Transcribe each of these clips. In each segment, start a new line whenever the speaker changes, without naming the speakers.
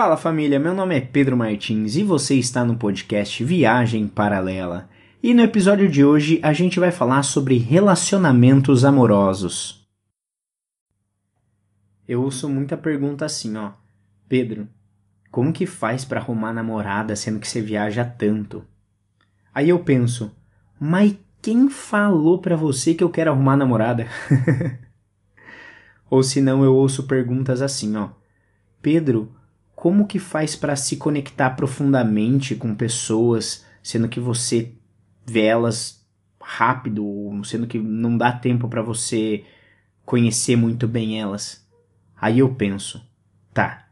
Fala família, meu nome é Pedro Martins e você está no podcast Viagem Paralela. E no episódio de hoje a gente vai falar sobre relacionamentos amorosos. Eu ouço muita pergunta assim, ó. Pedro, como que faz para arrumar namorada sendo que você viaja tanto? Aí eu penso, mas quem falou para você que eu quero arrumar namorada? Ou se não, eu ouço perguntas assim, ó. Pedro, como que faz para se conectar profundamente com pessoas, sendo que você vê elas rápido, sendo que não dá tempo para você conhecer muito bem elas? Aí eu penso, tá.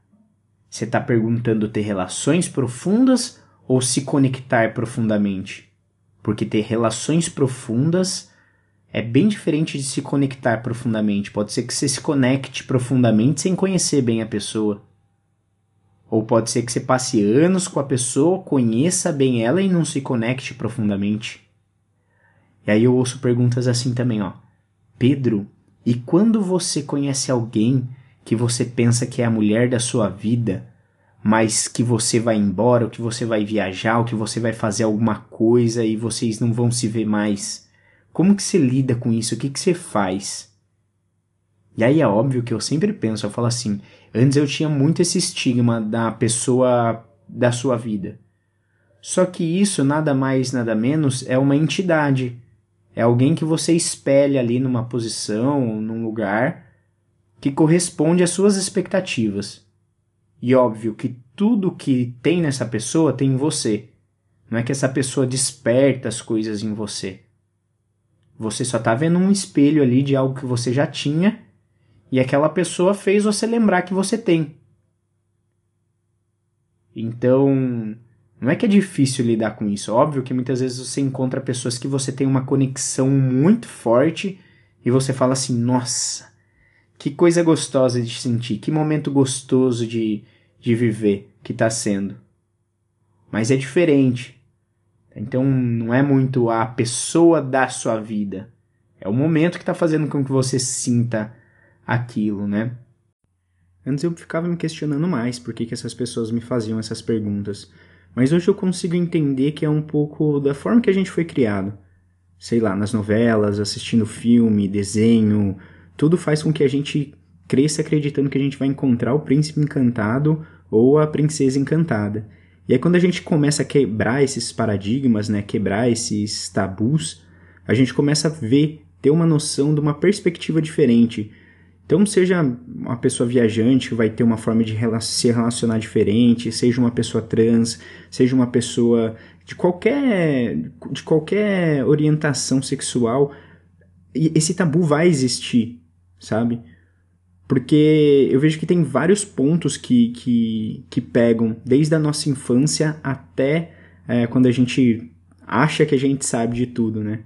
Você está perguntando ter relações profundas ou se conectar profundamente? Porque ter relações profundas é bem diferente de se conectar profundamente. Pode ser que você se conecte profundamente sem conhecer bem a pessoa. Ou pode ser que você passe anos com a pessoa, conheça bem ela e não se conecte profundamente. E aí eu ouço perguntas assim também, ó. Pedro, e quando você conhece alguém que você pensa que é a mulher da sua vida, mas que você vai embora, ou que você vai viajar, ou que você vai fazer alguma coisa e vocês não vão se ver mais? Como que você lida com isso? O que que você faz? E aí é óbvio que eu sempre penso, eu falo assim, antes eu tinha muito esse estigma da pessoa da sua vida. Só que isso nada mais, nada menos é uma entidade. É alguém que você espelha ali numa posição, num lugar que corresponde às suas expectativas. E óbvio que tudo que tem nessa pessoa tem em você. Não é que essa pessoa desperta as coisas em você. Você só está vendo um espelho ali de algo que você já tinha e aquela pessoa fez você lembrar que você tem. Então, não é que é difícil lidar com isso. Óbvio que muitas vezes você encontra pessoas que você tem uma conexão muito forte e você fala assim: nossa, que coisa gostosa de sentir, que momento gostoso de, de viver que está sendo. Mas é diferente. Então não é muito a pessoa da sua vida. É o momento que está fazendo com que você sinta aquilo, né? Antes eu ficava me questionando mais por que, que essas pessoas me faziam essas perguntas. Mas hoje eu consigo entender que é um pouco da forma que a gente foi criado. Sei lá, nas novelas, assistindo filme, desenho, tudo faz com que a gente cresça acreditando que a gente vai encontrar o príncipe encantado ou a princesa encantada. E aí quando a gente começa a quebrar esses paradigmas, né, quebrar esses tabus, a gente começa a ver, ter uma noção de uma perspectiva diferente então, seja uma pessoa viajante que vai ter uma forma de se relacionar diferente, seja uma pessoa trans, seja uma pessoa de qualquer, de qualquer orientação sexual, esse tabu vai existir, sabe? Porque eu vejo que tem vários pontos que, que, que pegam desde a nossa infância até é, quando a gente acha que a gente sabe de tudo, né?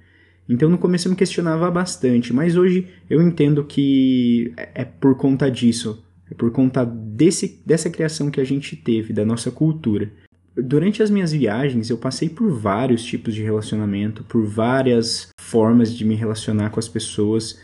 Então no começo eu me questionava bastante, mas hoje eu entendo que é, é por conta disso, é por conta desse, dessa criação que a gente teve, da nossa cultura. Durante as minhas viagens, eu passei por vários tipos de relacionamento, por várias formas de me relacionar com as pessoas.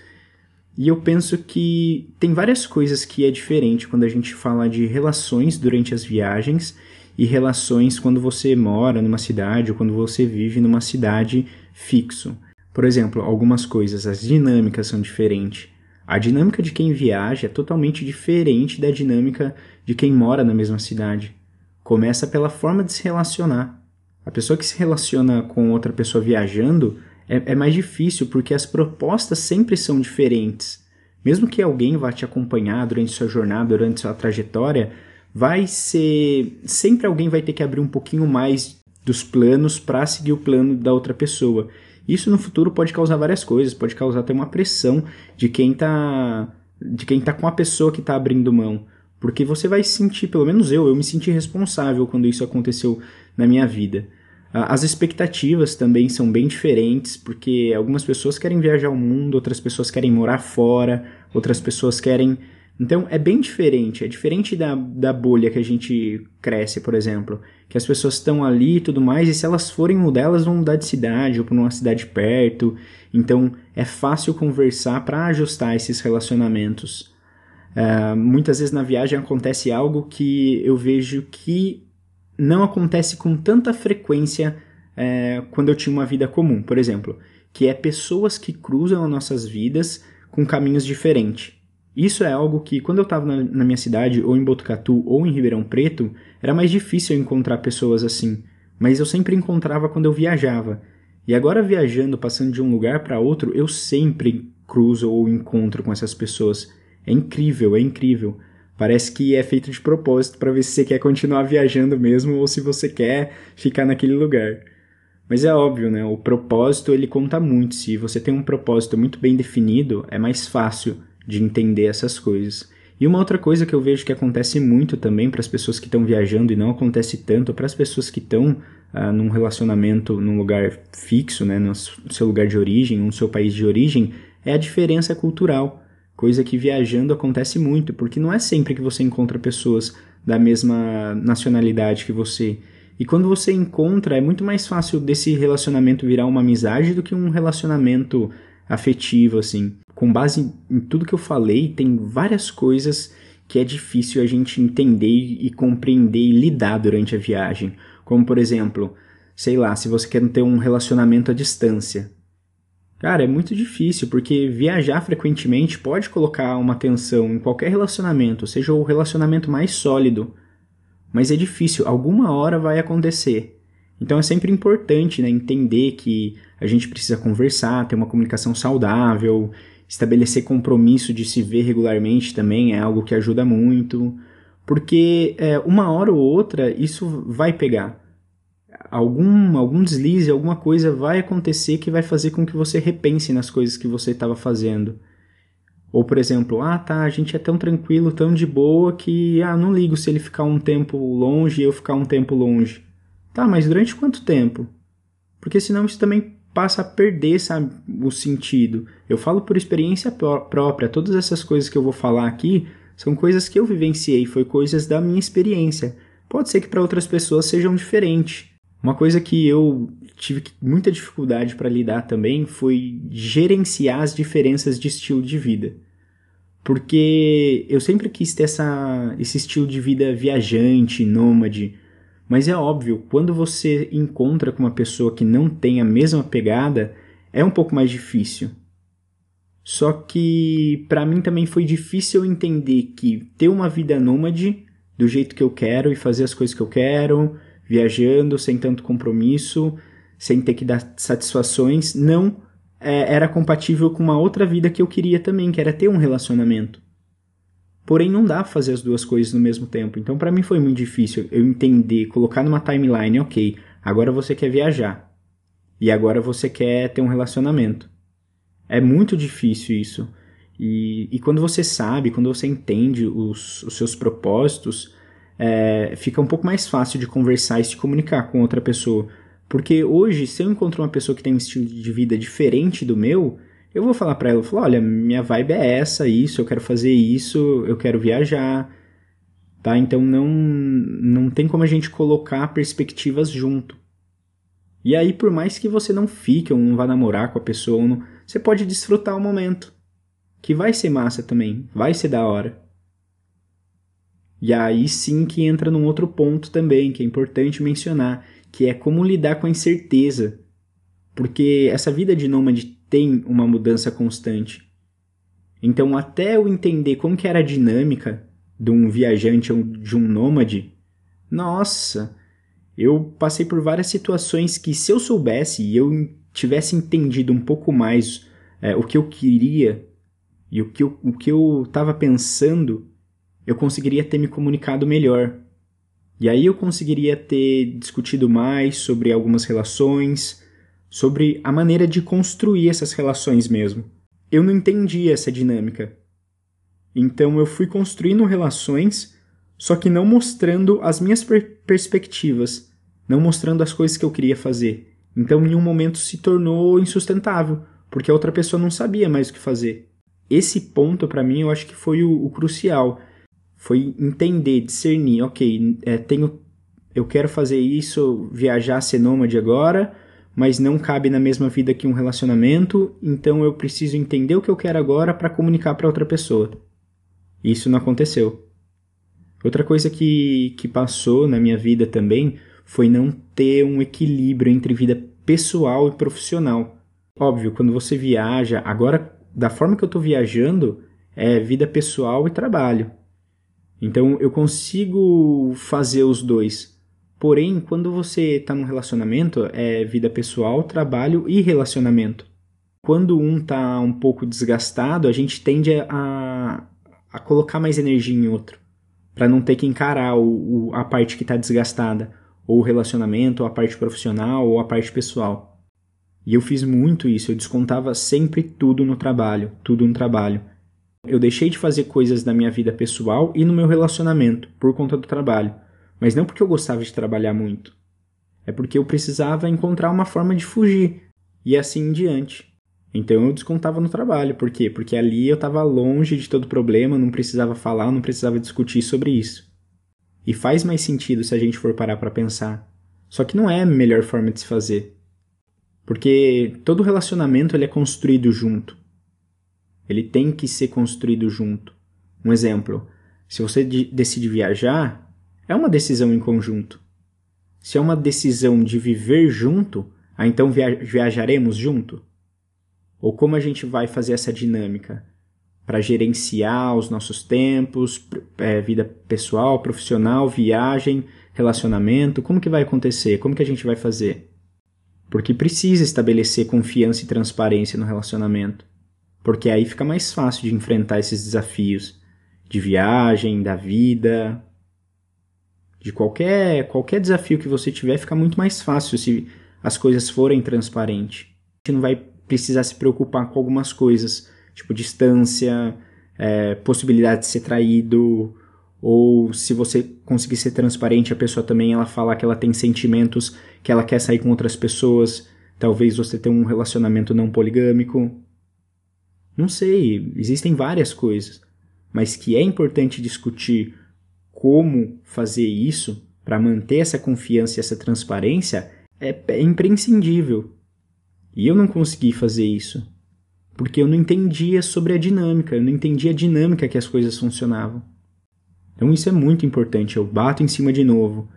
E eu penso que tem várias coisas que é diferente quando a gente fala de relações durante as viagens e relações quando você mora numa cidade ou quando você vive numa cidade fixo. Por exemplo, algumas coisas, as dinâmicas são diferentes. A dinâmica de quem viaja é totalmente diferente da dinâmica de quem mora na mesma cidade. Começa pela forma de se relacionar. A pessoa que se relaciona com outra pessoa viajando é, é mais difícil porque as propostas sempre são diferentes. Mesmo que alguém vá te acompanhar durante sua jornada, durante sua trajetória, vai ser. Sempre alguém vai ter que abrir um pouquinho mais dos planos para seguir o plano da outra pessoa. Isso no futuro pode causar várias coisas, pode causar até uma pressão de quem está de quem tá com a pessoa que está abrindo mão. Porque você vai sentir, pelo menos eu, eu me senti responsável quando isso aconteceu na minha vida. As expectativas também são bem diferentes, porque algumas pessoas querem viajar ao mundo, outras pessoas querem morar fora, outras pessoas querem então é bem diferente, é diferente da, da bolha que a gente cresce, por exemplo, que as pessoas estão ali e tudo mais, e se elas forem mudar, elas vão mudar de cidade ou para uma cidade perto, então é fácil conversar para ajustar esses relacionamentos. Uh, muitas vezes na viagem acontece algo que eu vejo que não acontece com tanta frequência uh, quando eu tinha uma vida comum, por exemplo, que é pessoas que cruzam as nossas vidas com caminhos diferentes. Isso é algo que, quando eu estava na, na, minha cidade, ou em Botucatu, ou em Ribeirão Preto, era mais difícil encontrar pessoas assim. Mas eu sempre encontrava quando eu viajava. E agora, viajando, passando de um lugar para outro, eu sempre cruzo ou encontro com essas pessoas. É incrível, é incrível. Parece que é feito de propósito para ver se você quer continuar viajando mesmo ou se você quer ficar naquele lugar. Mas é óbvio, né? O propósito ele conta muito. Se você tem um propósito muito bem definido, é mais fácil de entender essas coisas. E uma outra coisa que eu vejo que acontece muito também para as pessoas que estão viajando e não acontece tanto para as pessoas que estão ah, num relacionamento num lugar fixo, né, no seu lugar de origem, no seu país de origem, é a diferença cultural. Coisa que viajando acontece muito, porque não é sempre que você encontra pessoas da mesma nacionalidade que você. E quando você encontra, é muito mais fácil desse relacionamento virar uma amizade do que um relacionamento afetivo, assim. Com base em tudo que eu falei, tem várias coisas que é difícil a gente entender e compreender e lidar durante a viagem. Como, por exemplo, sei lá, se você quer ter um relacionamento à distância. Cara, é muito difícil, porque viajar frequentemente pode colocar uma tensão em qualquer relacionamento, seja o relacionamento mais sólido. Mas é difícil, alguma hora vai acontecer. Então é sempre importante né, entender que a gente precisa conversar, ter uma comunicação saudável, estabelecer compromisso de se ver regularmente também é algo que ajuda muito, porque é, uma hora ou outra isso vai pegar. Algum, algum deslize, alguma coisa vai acontecer que vai fazer com que você repense nas coisas que você estava fazendo. Ou, por exemplo, ah, tá, a gente é tão tranquilo, tão de boa que, ah, não ligo se ele ficar um tempo longe e eu ficar um tempo longe. Tá, mas durante quanto tempo? Porque senão isso também passa a perder, sabe, o sentido. Eu falo por experiência própria. Todas essas coisas que eu vou falar aqui são coisas que eu vivenciei, foi coisas da minha experiência. Pode ser que para outras pessoas sejam diferentes. Uma coisa que eu tive muita dificuldade para lidar também foi gerenciar as diferenças de estilo de vida. Porque eu sempre quis ter essa, esse estilo de vida viajante, nômade, mas é óbvio, quando você encontra com uma pessoa que não tem a mesma pegada, é um pouco mais difícil. Só que para mim também foi difícil entender que ter uma vida nômade do jeito que eu quero e fazer as coisas que eu quero, viajando sem tanto compromisso, sem ter que dar satisfações, não é, era compatível com uma outra vida que eu queria também, que era ter um relacionamento. Porém, não dá fazer as duas coisas no mesmo tempo. Então, para mim foi muito difícil eu entender, colocar numa timeline, ok, agora você quer viajar. E agora você quer ter um relacionamento. É muito difícil isso. E, e quando você sabe, quando você entende os, os seus propósitos, é, fica um pouco mais fácil de conversar e se comunicar com outra pessoa. Porque hoje, se eu encontro uma pessoa que tem um estilo de vida diferente do meu, eu vou falar para ela, falar, olha, minha vibe é essa, isso, eu quero fazer isso, eu quero viajar, tá? Então não não tem como a gente colocar perspectivas junto. E aí, por mais que você não fique ou não vá namorar com a pessoa, não, você pode desfrutar o momento, que vai ser massa também, vai ser da hora. E aí sim que entra num outro ponto também, que é importante mencionar, que é como lidar com a incerteza. Porque essa vida de nômade tem uma mudança constante. Então, até eu entender como que era a dinâmica de um viajante ou de um nômade, nossa, eu passei por várias situações que se eu soubesse e eu tivesse entendido um pouco mais é, o que eu queria e o que eu, o que eu estava pensando, eu conseguiria ter me comunicado melhor. E aí eu conseguiria ter discutido mais sobre algumas relações, sobre a maneira de construir essas relações mesmo. Eu não entendi essa dinâmica. Então eu fui construindo relações, só que não mostrando as minhas per perspectivas, não mostrando as coisas que eu queria fazer. Então em um momento se tornou insustentável, porque a outra pessoa não sabia mais o que fazer. Esse ponto para mim eu acho que foi o, o, crucial, foi entender, discernir, ok, é, tenho, eu quero fazer isso, viajar, ser nômade agora, mas não cabe na mesma vida que um relacionamento, então eu preciso entender o que eu quero agora para comunicar para outra pessoa. Isso não aconteceu. Outra coisa que, que passou na minha vida também foi não ter um equilíbrio entre vida pessoal e profissional. Óbvio, quando você viaja, agora, da forma que eu estou viajando, é vida pessoal e trabalho. Então eu consigo fazer os dois. Porém, quando você está num relacionamento, é vida pessoal, trabalho e relacionamento. Quando um está um pouco desgastado, a gente tende a, a colocar mais energia em outro, para não ter que encarar o, o, a parte que está desgastada, ou o relacionamento, ou a parte profissional, ou a parte pessoal. E eu fiz muito isso, eu descontava sempre tudo no trabalho, tudo no trabalho. Eu deixei de fazer coisas na minha vida pessoal e no meu relacionamento por conta do trabalho, mas não porque eu gostava de trabalhar muito. É porque eu precisava encontrar uma forma de fugir e assim em diante. Então eu descontava no trabalho, por quê? Porque ali eu estava longe de todo problema, não precisava falar, não precisava discutir sobre isso. E faz mais sentido se a gente for parar para pensar. Só que não é a melhor forma de se fazer. Porque todo relacionamento ele é construído junto. Ele tem que ser construído junto. Um exemplo: se você decide viajar, é uma decisão em conjunto. Se é uma decisão de viver junto, ah, então via viajaremos junto? Ou como a gente vai fazer essa dinâmica? Para gerenciar os nossos tempos, é, vida pessoal, profissional, viagem, relacionamento, como que vai acontecer? Como que a gente vai fazer? Porque precisa estabelecer confiança e transparência no relacionamento porque aí fica mais fácil de enfrentar esses desafios de viagem, da vida, de qualquer qualquer desafio que você tiver, fica muito mais fácil se as coisas forem transparentes. A gente não vai precisar se preocupar com algumas coisas, tipo distância, é, possibilidade de ser traído, ou se você conseguir ser transparente, a pessoa também ela falar que ela tem sentimentos, que ela quer sair com outras pessoas, talvez você tenha um relacionamento não poligâmico. Não sei, existem várias coisas, mas que é importante discutir como fazer isso para manter essa confiança e essa transparência é, é imprescindível. E eu não consegui fazer isso, porque eu não entendia sobre a dinâmica, eu não entendia a dinâmica que as coisas funcionavam. Então isso é muito importante, eu bato em cima de novo.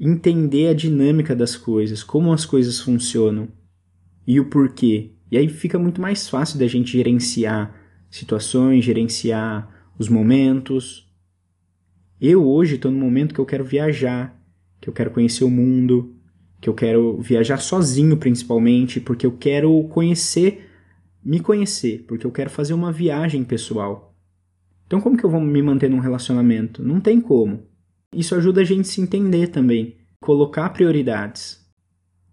Entender a dinâmica das coisas, como as coisas funcionam e o porquê. E aí fica muito mais fácil da gente gerenciar situações, gerenciar os momentos. Eu hoje estou no momento que eu quero viajar, que eu quero conhecer o mundo, que eu quero viajar sozinho principalmente, porque eu quero conhecer, me conhecer, porque eu quero fazer uma viagem pessoal. Então como que eu vou me manter num relacionamento? Não tem como. Isso ajuda a gente a se entender também, colocar prioridades.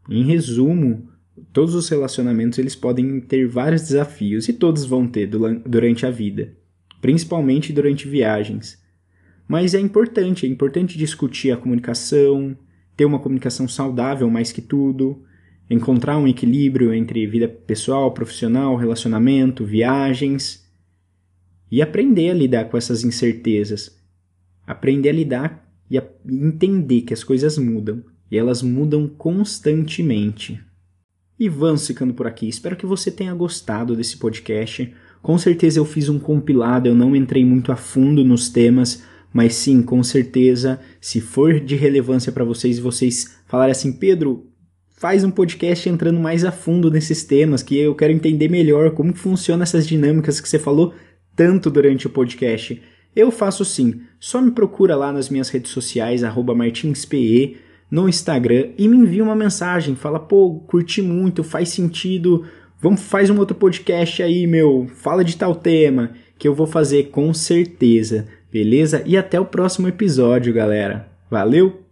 Em resumo, Todos os relacionamentos eles podem ter vários desafios e todos vão ter durante a vida, principalmente durante viagens. Mas é importante, é importante discutir a comunicação, ter uma comunicação saudável mais que tudo, encontrar um equilíbrio entre vida pessoal, profissional, relacionamento, viagens e aprender a lidar com essas incertezas. Aprender a lidar e a entender que as coisas mudam e elas mudam constantemente. E vamos ficando por aqui. Espero que você tenha gostado desse podcast. Com certeza eu fiz um compilado, eu não entrei muito a fundo nos temas, mas sim, com certeza, se for de relevância para vocês vocês falarem assim, Pedro, faz um podcast entrando mais a fundo nesses temas, que eu quero entender melhor como funcionam essas dinâmicas que você falou tanto durante o podcast. Eu faço sim. Só me procura lá nas minhas redes sociais, martinspe, no Instagram e me envia uma mensagem, fala, pô, curti muito, faz sentido, vamos faz um outro podcast aí, meu, fala de tal tema, que eu vou fazer com certeza, beleza? E até o próximo episódio, galera. Valeu!